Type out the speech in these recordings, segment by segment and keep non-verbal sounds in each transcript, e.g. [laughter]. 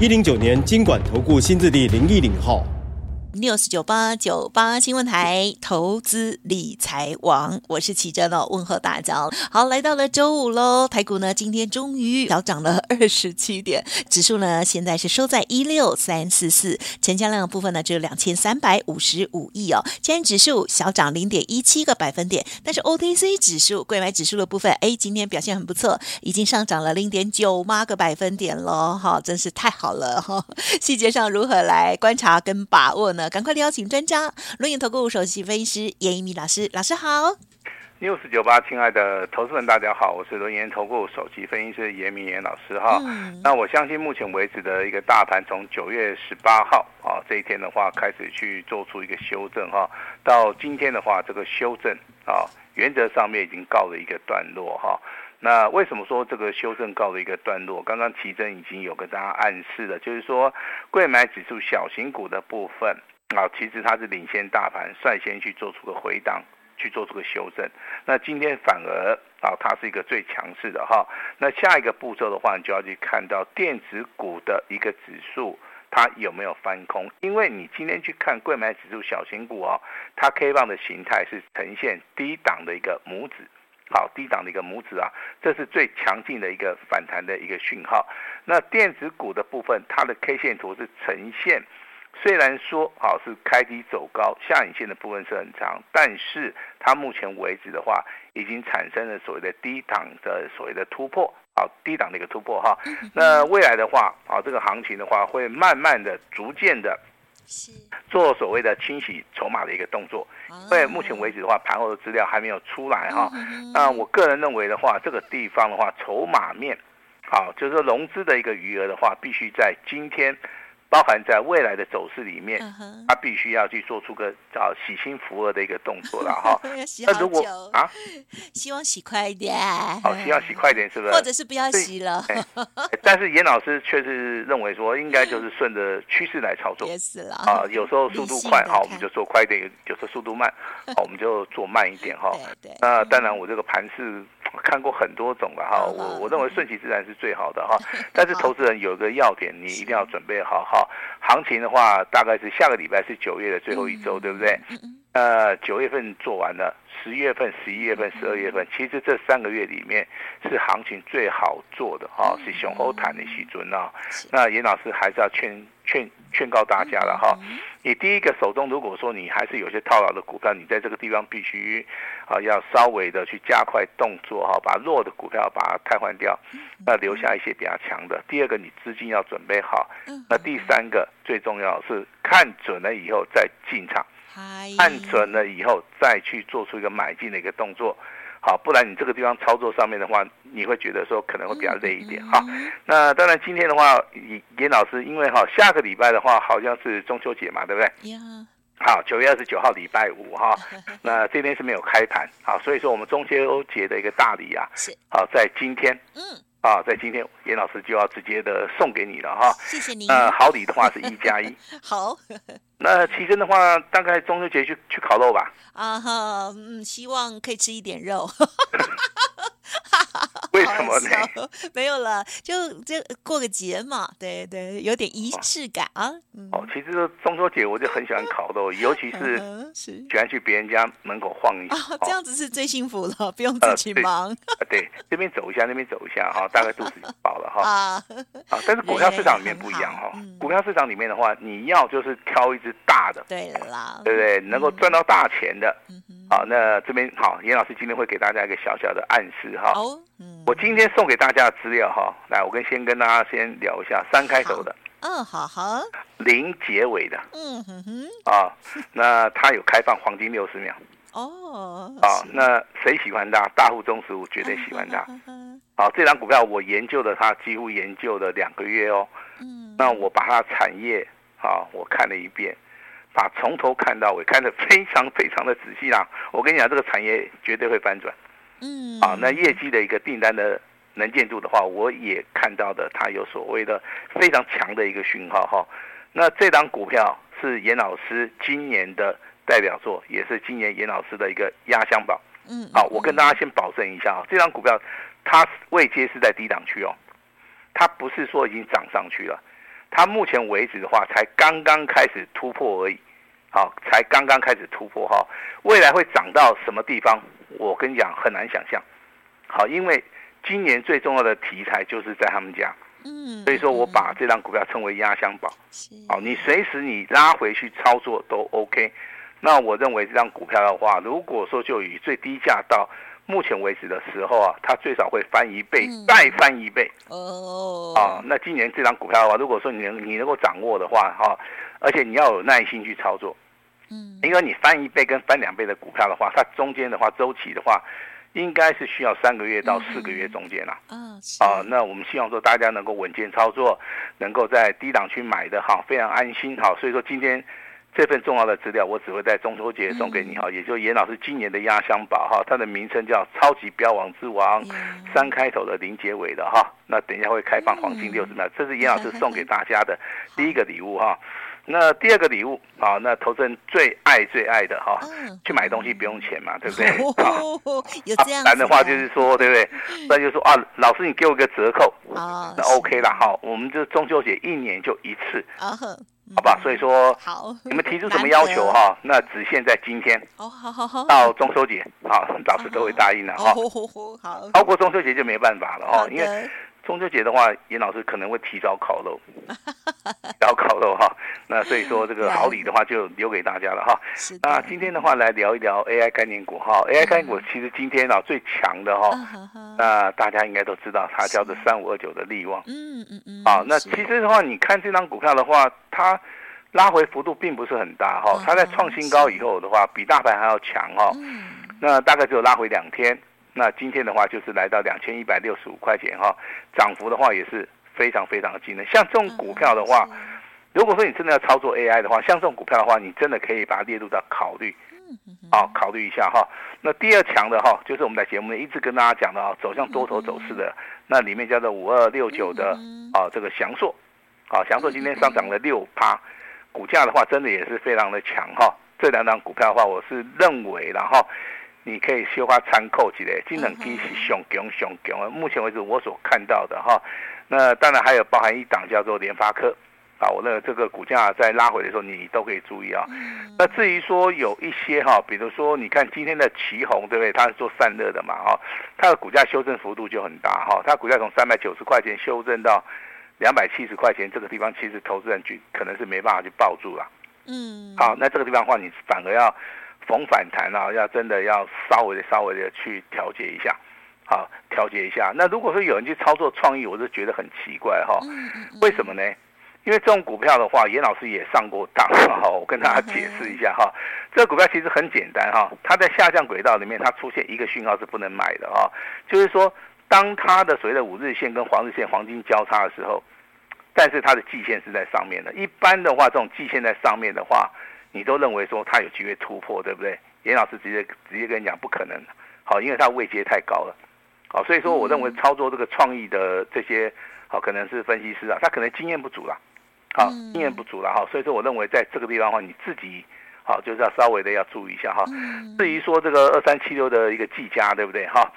一零九年金管投顾新字第零一零号。News 九八九八新闻台投资理财王，我是琦蓁哦，问候大家。好，来到了周五喽，台股呢今天终于小涨了 [laughs] 二十七点，指数呢现在是收在一六三四四，成交量的部分呢只有两千三百五十五亿哦。今天指数小涨零点一七个百分点，但是 OTC 指数、柜买指数的部分，哎，今天表现很不错，已经上涨了零点九八个百分点喽，哈，真是太好了哈。细节上如何来观察跟把握呢？赶快邀请专家，轮源投顾首席分析师严一米老师，老师好。News 九八，亲爱的投资们，大家好，我是轮源投顾首席分析师严明严老师哈。嗯、那我相信目前为止的一个大盘，从九月十八号啊这一天的话开始去做出一个修正哈，到今天的话，这个修正啊原则上面已经告了一个段落哈。那为什么说这个修正告了一个段落？刚刚奇珍已经有跟大家暗示了，就是说柜买指数小型股的部分。啊，其实它是领先大盘，率先去做出个回档，去做出个修正。那今天反而啊，它是一个最强势的哈。那下一个步骤的话，你就要去看到电子股的一个指数，它有没有翻空？因为你今天去看柜买指数小型股哦，它 K 棒的形态是呈现低档的一个拇指，好，低档的一个拇指啊，这是最强劲的一个反弹的一个讯号。那电子股的部分，它的 K 线图是呈现。虽然说好是开低走高，下影线的部分是很长，但是它目前为止的话，已经产生了所谓的低档的所谓的突破，好，低档的一个突破哈。那未来的话，啊，这个行情的话，会慢慢的、逐渐的做所谓的清洗筹码的一个动作。因为目前为止的话，盘后的资料还没有出来哈。那我个人认为的话，这个地方的话，筹码面，好，就是说融资的一个余额的话，必须在今天。包含在未来的走势里面，他必须要去做出个叫洗心福额的一个动作了 [laughs] 哈。那如果啊，希望洗快一点，好，希望洗快一点，是不是？或者是不要洗了。但是严老师却是认为说，应该就是顺着趋势来操作。也是了啊，有时候速度快好，我们就做快一点；有时候速度慢，好，我们就做慢一点哈。那当然，我这个盘势。看过很多种了哈，我我认为顺其自然是最好的哈。[laughs] 但是投资人有一个要点，你一定要准备好哈。行情的话，大概是下个礼拜是九月的最后一周，对不对？呃，九月份做完了，十月份、十一月份、十二月份，其实这三个月里面是行情最好做的哈，是雄厚谈的时阵啊。那严老师还是要劝劝劝告大家了哈。你第一个手中，如果说你还是有些套牢的股票，你在这个地方必须啊要稍微的去加快动作哈，把弱的股票把它汰换掉，那留下一些比较强的。第二个，你资金要准备好。那第三个最重要是看准了以后再进场，看准了以后再去做出一个买进的一个动作。好，不然你这个地方操作上面的话，你会觉得说可能会比较累一点哈。那当然今天的话，严老师因为哈下个礼拜的话好像是中秋节嘛，对不对？好，九月二十九号礼拜五哈，[laughs] 那这边是没有开盘，好，所以说我们中秋节的一个大礼啊，好在今天，嗯，啊，在今天严老师就要直接的送给你了哈。[laughs] 谢谢你。呃，好礼的话是一加一。[laughs] 好。那奇珍的话，大概中秋节去去烤肉吧。啊哈，嗯，希望可以吃一点肉。[laughs] [laughs] 没有了，就就过个节嘛，对对，有点仪式感啊。哦，其实中秋节我就很喜欢烤肉，尤其是喜欢去别人家门口晃一下。这样子是最幸福了，不用 [laughs] 自己忙。对，这边走一下，那边走一下哈，[laughs] 大概肚子饱了哈。啊，但是股票市场里面不一样哈，股票市场里面的话，你要就是挑一只大的，对啦，对不对？能够赚到大钱的。好，那这边好，严老师今天会给大家一个小小的暗示哈。哦，嗯，我今天送给大家的资料哈，来，我跟先跟大家先聊一下三开头的，嗯，好好，零结尾的，嗯哼哼，啊，那它有开放黄金六十秒，哦，好，那谁喜欢它？大户中实户绝对喜欢它。[laughs] 好，这张股票我研究了它，几乎研究了两个月哦，嗯。那我把它产业啊，我看了一遍，把从头看到尾，看得非常非常的仔细啦。我跟你讲，这个产业绝对会翻转。嗯，啊，那业绩的一个订单的能见度的话，我也看到的，它有所谓的非常强的一个讯号哈。那这档股票是严老师今年的代表作，也是今年严老师的一个压箱宝。嗯，好，我跟大家先保证一下啊，这档股票它位阶是在低档区哦，它不是说已经涨上去了，它目前为止的话才刚刚开始突破而已，好，才刚刚开始突破哈，未来会涨到什么地方？我跟你讲很难想象，好，因为今年最重要的题材就是在他们家，嗯，所以说我把这张股票称为压箱宝，好，你随时你拉回去操作都 OK。那我认为这张股票的话，如果说就以最低价到目前为止的时候啊，它最少会翻一倍，再翻一倍。哦，啊，那今年这张股票的话，如果说你能你能够掌握的话，哈，而且你要有耐心去操作，嗯，因为你翻一倍跟翻两倍的股票的话，它中间的话周期的话，应该是需要三个月到四个月中间啦。嗯，啊，那我们希望说大家能够稳健操作，能够在低档去买的哈，非常安心哈。所以说今天。这份重要的资料，我只会在中秋节送给你哈，也就是严老师今年的压箱宝哈，它的名称叫“超级标王之王”，三开头的零结尾的哈。那等一下会开放黄金六十秒，这是严老师送给大家的 [laughs] 第一个礼物哈。那第二个礼物啊，那投资人最爱最爱的哈，去买东西不用钱嘛，[laughs] 对不对？有这样。难的话就是说，对不对？[laughs] 那就是说啊，老师你给我个折扣啊，那 OK 了哈。我们这中秋节一年就一次。好吧，所以说，好，你们提出什么要求哈？那只限在今天，哦，好好好，到中秋节，好，老师都会答应的哈。好，超过中秋节就没办法了哈，因为中秋节的话，严老师可能会提早烤肉，提早烤肉哈。那所以说这个好礼的话就留给大家了哈。那今天的话来聊一聊 AI 概念股哈，AI 概念股其实今天啊最强的哈，那大家应该都知道它叫做三五二九的利旺。嗯嗯嗯。啊，那其实的话，你看这张股票的话。它拉回幅度并不是很大哈，它在创新高以后的话，比大盘还要强哈。那大概只有拉回两天，那今天的话就是来到两千一百六十五块钱哈，涨幅的话也是非常非常的惊人。像这种股票的话，如果说你真的要操作 AI 的话，像这种股票的话，你真的可以把它列入到考虑，啊考虑一下哈。那第二强的哈，就是我们在节目里一直跟大家讲的啊，走向多头走势的，那里面叫做五二六九的啊这个祥硕。啊，祥硕今天上涨了六趴，股价的话真的也是非常的强哈。这两档股票的话，我是认为然后你可以修花参考起来，金能机是熊强熊强。目前为止我所看到的哈，那当然还有包含一档叫做联发科啊，我认为这个股价在拉回的时候你都可以注意啊。那至于说有一些哈，比如说你看今天的奇鋐对不对？它是做散热的嘛哈，它的股价修正幅度就很大哈，它股价从三百九十块钱修正到。两百七十块钱这个地方，其实投资人去可能是没办法去抱住了。嗯，好，那这个地方的话，你反而要逢反弹啊，要真的要稍微的、稍微的去调节一下，好，调节一下。那如果说有人去操作创意，我就觉得很奇怪哈。为什么呢？因为这种股票的话，严老师也上过当哈。我跟大家解释一下哈，这个股票其实很简单哈，它在下降轨道里面，它出现一个讯号是不能买的哈，就是说。当它的所谓的五日线跟黄日线黄金交叉的时候，但是它的季线是在上面的。一般的话，这种季线在上面的话，你都认为说它有机会突破，对不对？严老师直接直接跟你讲，不可能。好，因为它位阶太高了。好，所以说我认为操作这个创意的这些好，可能是分析师啊，他可能经验不足了。好，经验不足了哈。所以说我认为在这个地方的话，你自己好就是要稍微的要注意一下哈。至于说这个二三七六的一个技嘉，对不对哈？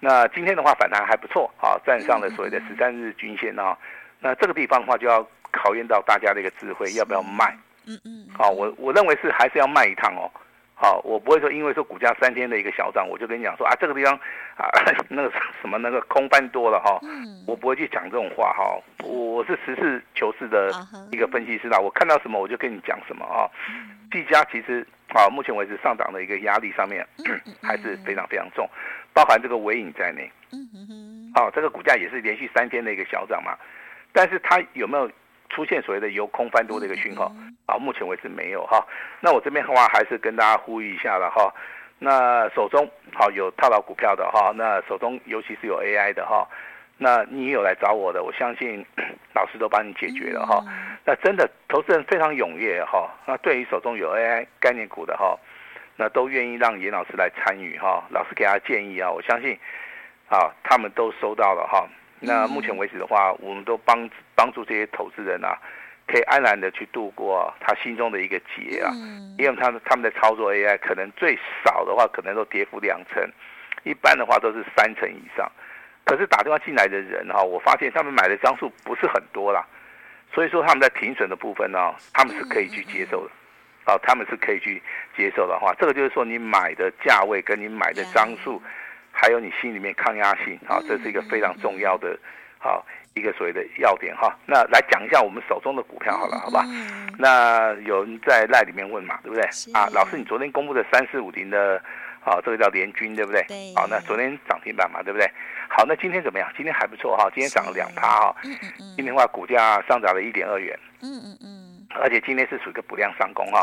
那今天的话反弹还不错，好，站上了所谓的十三日均线啊。那这个地方的话就要考验到大家的一个智慧，要不要卖？嗯嗯。好，我我认为是还是要卖一趟哦。好，我不会说因为说股价三天的一个小涨，我就跟你讲说啊，这个地方啊 [laughs] 那个什么那个空翻多了哈。我不会去讲这种话哈。我是实事求是的一个分析师啦，我看到什么我就跟你讲什么啊。技嘉其实啊，目前为止上涨的一个压力上面 [clears throat] 还是非常非常重。包含这个尾影在内，嗯哼哼，好，这个股价也是连续三天的一个小涨嘛，但是它有没有出现所谓的由空翻多的一个讯号？啊，目前为止没有哈。那我这边的话还是跟大家呼吁一下了哈。那手中好有套牢股票的哈，那手中尤其是有 AI 的哈，那你有来找我的，我相信 [coughs] 老师都帮你解决了哈。那真的投资人非常踊跃哈。那对于手中有 AI 概念股的哈，那都愿意让严老师来参与哈。老师给他建议啊，我相信啊，他们都收到了哈。那目前为止的话，我们都帮帮助这些投资人啊，可以安然的去度过他心中的一个劫啊。因为他们他们的操作 AI 可能最少的话，可能都跌幅两成，一般的话都是三成以上。可是打电话进来的人哈，我发现他们买的张数不是很多啦，所以说他们在停损的部分呢，他们是可以去接受的，哦，他们是可以去接受的话，这个就是说你买的价位跟你买的张数，还有你心里面抗压性啊，这是一个非常重要的，好一个所谓的要点哈。那来讲一下我们手中的股票好了，好吧？那有人在赖里面问嘛，对不对？啊，老师，你昨天公布的三四五零的。好，这个叫联军，对不对？对。好，那昨天涨停板嘛，对不对？好，那今天怎么样？今天还不错哈，今天涨了两趴哈。嗯嗯嗯。今天的话，股价上涨了一点二元。嗯嗯嗯。而且今天是属于一个补量上攻哈。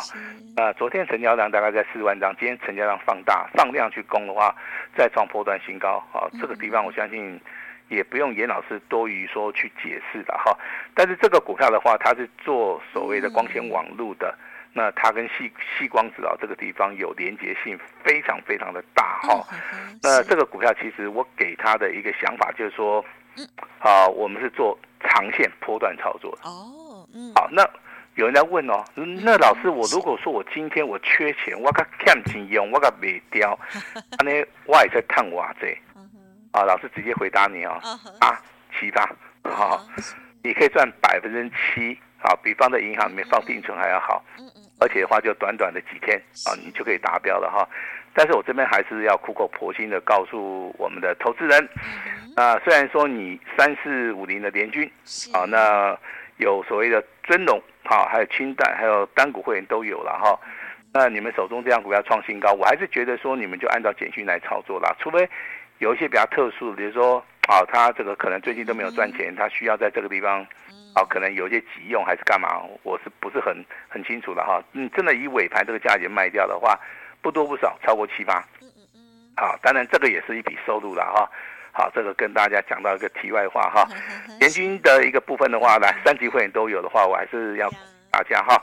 呃，昨天成交量大概在四万张，今天成交量放大，放量去攻的话，再创波段新高。好，这个地方我相信也不用严老师多余说去解释的哈。但是这个股票的话，它是做所谓的光纤网络的。那它跟细细光子啊这个地方有连接性非常非常的大哈、哦，那这个股票其实我给他的一个想法就是说，啊，我们是做长线波段操作的哦，嗯，好，那有人在问哦，[laughs] 那老师我如果说我今天我缺钱，我个欠钱用，我个卖掉，[laughs] 那我也在探我这，啊，老师直接回答你哦，啊，七八，好，你可以赚百分之七，好，比放在银行里面放定存还要好。而且的话，就短短的几天啊，你就可以达标了哈。但是我这边还是要苦口婆心的告诉我们的投资人，啊，虽然说你三四五零的联军啊，那有所谓的尊龙啊，还有清淡，还有单股会员都有了哈。那你们手中这样股票创新高，我还是觉得说你们就按照简讯来操作啦。除非有一些比较特殊的，比如说啊，他这个可能最近都没有赚钱，他需要在这个地方。哦，可能有一些急用还是干嘛，我是不是很很清楚的哈？你真的以尾盘这个价钱卖掉的话，不多不少，超过七八。嗯嗯嗯。好，当然这个也是一笔收入了哈。好，这个跟大家讲到一个题外话哈。联军的一个部分的话，来三级会员都有的话，我还是要大家哈。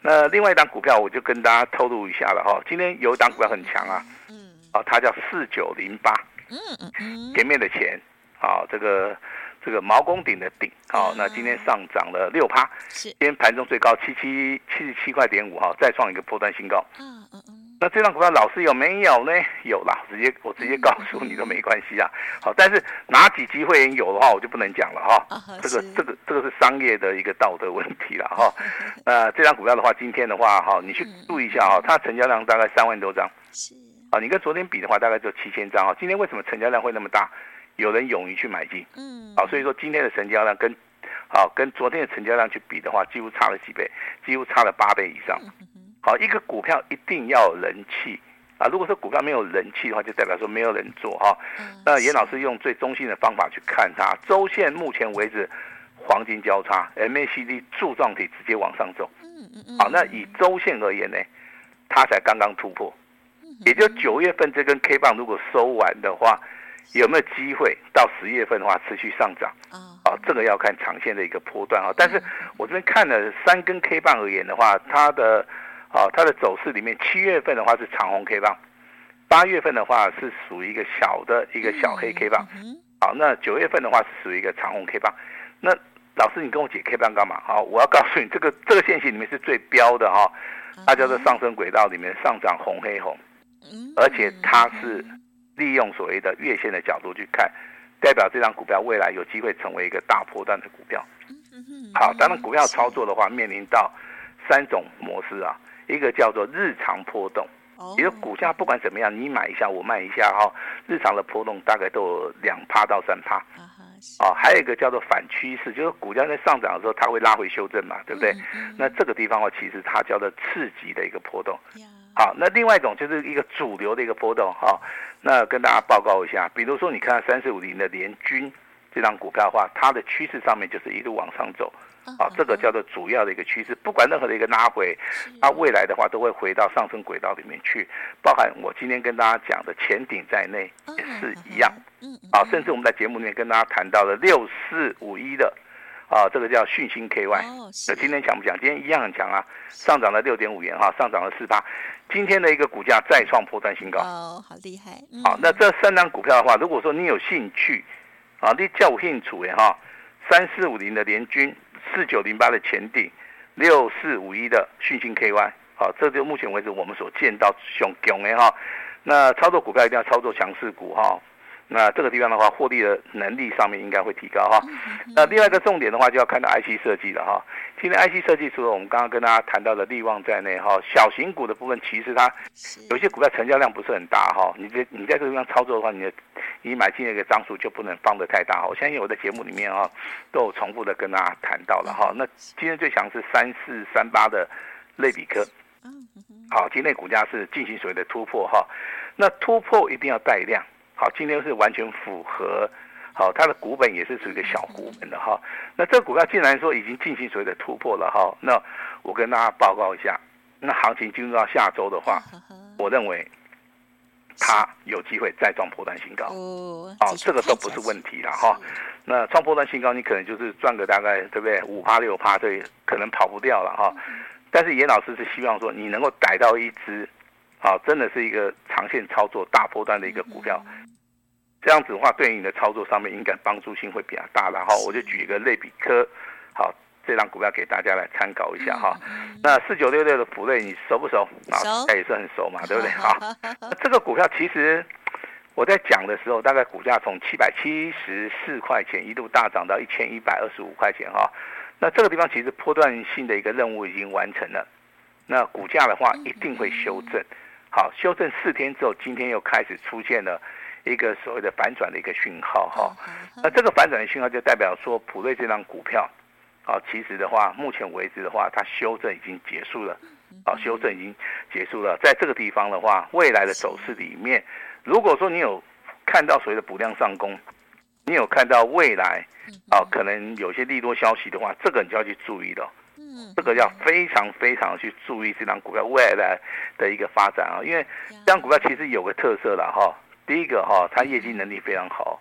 那另外一档股票，我就跟大家透露一下了哈。今天有一档股票很强啊。嗯。啊，它叫四九零八。嗯嗯嗯。前面的钱，啊，这个。这个毛公鼎的鼎，好，那今天上涨了六趴，是，今天盘中最高七七七十七块点五，哈，再创一个波段新高。嗯嗯嗯。那这张股票老师有没有呢？有啦，直接我直接告诉你都没关系啊。好，但是哪几级会员有的话，我就不能讲了哈。这个这个这个是商业的一个道德问题了哈。[laughs] 那这张股票的话，今天的话哈，你去注意一下哈，它成交量大概三万多张。是。啊，你跟昨天比的话，大概就七千张啊。今天为什么成交量会那么大？有人勇于去买进，嗯，好，所以说今天的成交量跟，好跟昨天的成交量去比的话，几乎差了几倍，几乎差了八倍以上。好，一个股票一定要有人气啊，如果说股票没有人气的话，就代表说没有人做哈。那严老师用最中性的方法去看它，周线目前为止黄金交叉，MACD 柱状体直接往上走，好，那以周线而言呢，它才刚刚突破，也就九月份这根 K 棒如果收完的话。有没有机会到十月份的话持续上涨？啊，这个要看长线的一个波段啊。但是我这边看了三根 K 棒而言的话，它的啊它的走势里面，七月份的话是长红 K 棒，八月份的话是属于一个小的一个小黑 K 棒。好，那九月份的话是属于一个长红 K 棒。那老师，你跟我解 K 棒干嘛？好，我要告诉你，这个这个线型里面是最标的哈，它叫做上升轨道里面上涨红黑红，而且它是。利用所谓的月线的角度去看，代表这张股票未来有机会成为一个大波段的股票。好，当然股票操作的话，面临到三种模式啊，一个叫做日常波动，比如股价不管怎么样，你买一下我卖一下哈，日常的波动大概都有两趴到三趴。啊，还有一个叫做反趋势，就是股价在上涨的时候，它会拉回修正嘛，对不对？那这个地方的话，其实它叫做次级的一个波动。好，那另外一种就是一个主流的一个波动哈。那跟大家报告一下，比如说你看三四五零的联军，这张股票的话，它的趋势上面就是一路往上走。啊，这个叫做主要的一个趋势，不管任何的一个拉回，它未来的话都会回到上升轨道里面去，包含我今天跟大家讲的前顶在内也是一样。啊，甚至我们在节目里面跟大家谈到了六四五一的，啊，这个叫讯星 KY。那今天强不强？今天一样很强啊，上涨了六点五元哈，上涨了四八。今天的一个股价再创破断新高。哦，好厉害。好，那这三档股票的话，如果说你有兴趣，啊，你叫我兴趣的哈，三四五零的联军。四九零八的前顶，六四五一的讯芯 KY，好，这就目前为止我们所见到熊熊的哈。那操作股票一定要操作强势股哈。那这个地方的话，获利的能力上面应该会提高哈。那另外一个重点的话，就要看到 IC 设计了哈。今天 IC 设计除了我们刚刚跟大家谈到的力旺在内哈，小型股的部分其实它有些股票成交量不是很大哈。你在你在这个地方操作的话，你的你买进的一个张数就不能放得太大。我相信我在节目里面哈都有重复的跟大家谈到了哈。那今天最强是三四三八的类比科，好，今天股价是进行所谓的突破哈。那突破一定要带量。好，今天是完全符合，好，它的股本也是属于一个小股本的哈。那这个股票既然说已经进行所谓的突破了哈，那我跟大家报告一下，那行情进入到下周的话，[laughs] 我认为它有机会再创波段新高。哦，这个都不是问题了哈。那创破断新高，你可能就是赚个大概对不对？五趴六趴，对，可能跑不掉了哈。但是严老师是希望说，你能够逮到一只，啊，真的是一个长线操作大波段的一个股票。这样子的话，对你的操作上面应该帮助性会比较大。然后我就举一个类比科，好，这张股票给大家来参考一下哈。那四九六六的普瑞，你熟不熟？啊，应该也是很熟嘛，对不对？[laughs] 好，这个股票其实我在讲的时候，大概股价从七百七十四块钱一度大涨到一千一百二十五块钱哈。那这个地方其实波段性的一个任务已经完成了，那股价的话一定会修正。好，修正四天之后，今天又开始出现了。一个所谓的反转的一个讯号哈，那这个反转的讯号就代表说普瑞这张股票，啊，其实的话，目前为止的话，它修正已经结束了，啊，修正已经结束了，在这个地方的话，未来的走势里面，如果说你有看到所谓的补量上攻，你有看到未来，啊，可能有些利多消息的话，这个你就要去注意了，这个要非常非常去注意这张股票未来的一个发展啊，因为这张股票其实有个特色了哈。第一个哈，它业绩能力非常好，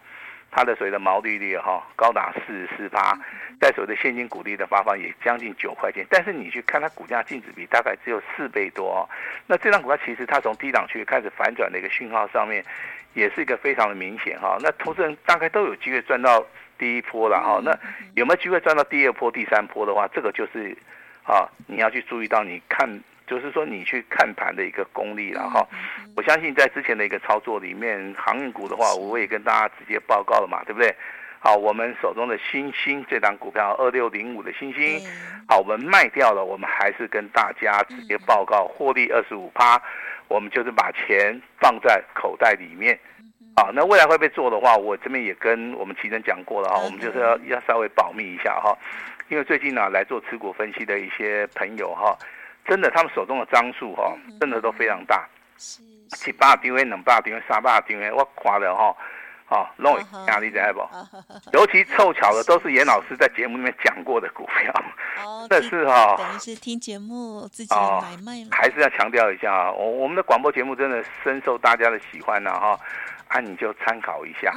它的所谓的毛利率哈高达四十四趴，在所谓的现金股利的发放也将近九块钱，但是你去看它股价净值比大概只有四倍多哦。那这张股票其实它从低档区开始反转的一个讯号上面，也是一个非常的明显哈。那投资人大概都有机会赚到第一波了哈。那有没有机会赚到第二波、第三波的话，这个就是啊，你要去注意到你看。就是说，你去看盘的一个功力了哈。我相信在之前的一个操作里面，航运股的话，我也跟大家直接报告了嘛，对不对？好，我们手中的星星这档股票二六零五的星星，好，我们卖掉了，我们还是跟大家直接报告获利二十五趴，我们就是把钱放在口袋里面。好，那未来会不会做的话，我这边也跟我们奇珍讲过了哈，我们就是要要稍微保密一下哈，因为最近呢来做持股分析的一些朋友哈。真的，他们手中的张数哈，真的都非常大，七八张位、两百张位、三百张位，我夸了哈，哦，弄压力在不？尤其凑巧的都是严老师在节目里面讲过的股票，[laughs] 这是哈，等于是听节目自己买卖了。还是要强调一下啊，我我们的广播节目真的深受大家的喜欢呢哈，啊你就参考一下。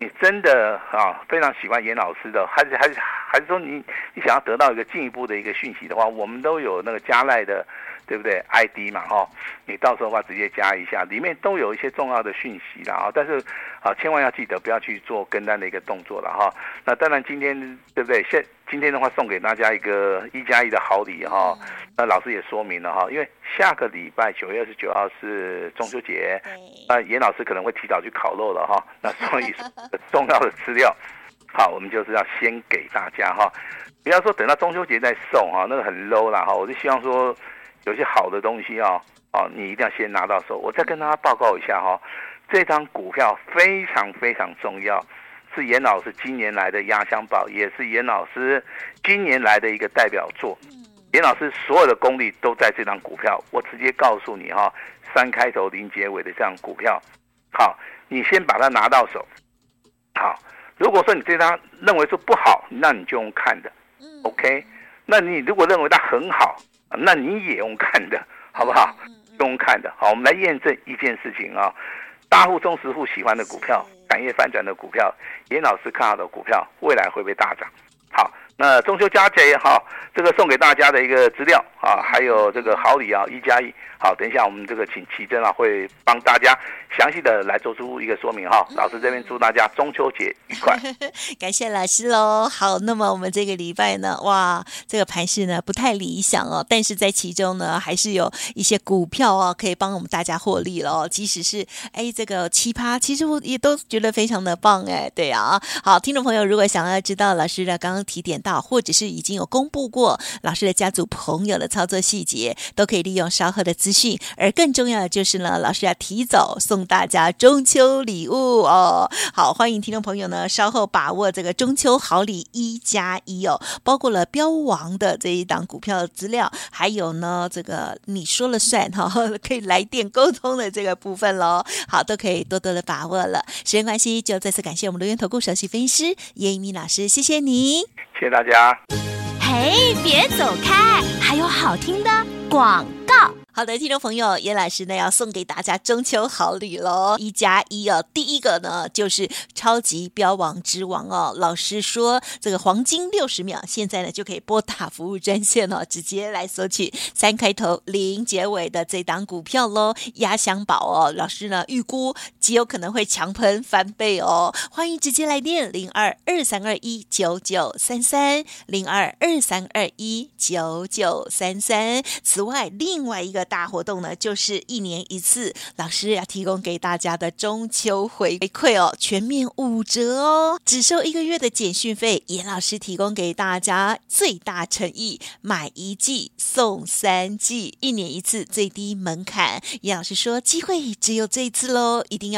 你真的啊非常喜欢严老师的，还是还是还是说你你想要得到一个进一步的一个讯息的话，我们都有那个加赖的，对不对？ID 嘛哈，你到时候的话直接加一下，里面都有一些重要的讯息啦啊。但是啊，千万要记得不要去做跟单的一个动作了哈。那当然今天对不对？现今天的话送给大家一个一加一的好礼哈。那老师也说明了哈，因为下个礼拜九月二十九号是中秋节，那严老师可能会提早去烤肉了哈。[laughs] 那所以重要的资料，好，我们就是要先给大家哈，不要说等到中秋节再送哈，那个很 low 啦哈。我就希望说有些好的东西啊，哦，你一定要先拿到手。我再跟大家报告一下哈，这张股票非常非常重要，是严老师今年来的压箱宝，也是严老师今年来的一个代表作。严老师所有的功力都在这张股票，我直接告诉你哈，三开头零结尾的这张股票，好，你先把它拿到手，好，如果说你对它认为说不好，那你就用看的。OK，那你如果认为它很好，那你也用看的，好不好？用看的。好，我们来验证一件事情啊，大户、中实户喜欢的股票，产业翻转的股票，严老师看好的股票，未来会不会大涨？好。那中秋佳节也好，这个送给大家的一个资料啊，还有这个好礼啊，一加一。好，等一下我们这个请奇珍啊，会帮大家详细的来做出一个说明哈。老师这边祝大家中秋节愉快，[laughs] 感谢老师喽。好，那么我们这个礼拜呢，哇，这个盘势呢不太理想哦，但是在其中呢，还是有一些股票哦，可以帮我们大家获利了。即使是哎这个奇葩，其实我也都觉得非常的棒哎。对啊，好，听众朋友如果想要知道老师的刚刚提点。啊或者是已经有公布过老师的家族朋友的操作细节，都可以利用稍后的资讯。而更重要的就是呢，老师要提早送大家中秋礼物哦。好，欢迎听众朋友呢稍后把握这个中秋好礼一加一哦，包括了标王的这一档股票的资料，还有呢这个你说了算哈，[laughs] 可以来电沟通的这个部分喽。好，都可以多多的把握了。时间关系，就再次感谢我们留言投顾首席分析师叶一鸣老师，谢谢你。谢谢大家。嘿，别走开，还有好听的广告。好的，听众朋友，严老师呢要送给大家中秋好礼喽，一加一哦。第一个呢就是超级标王之王哦。老师说这个黄金六十秒，现在呢就可以拨打服务专线哦，直接来索取三开头零结尾的这档股票喽，压箱宝哦。老师呢预估极有可能会强喷翻倍哦，欢迎直接来电零二二三二一九九三三零二二三二一九九三三。此外，另外一个。大活动呢，就是一年一次，老师要提供给大家的中秋回馈哦，全面五折哦，只收一个月的简讯费。严老师提供给大家最大诚意，买一季送三季，一年一次，最低门槛。严老师说，机会只有这一次喽，一定要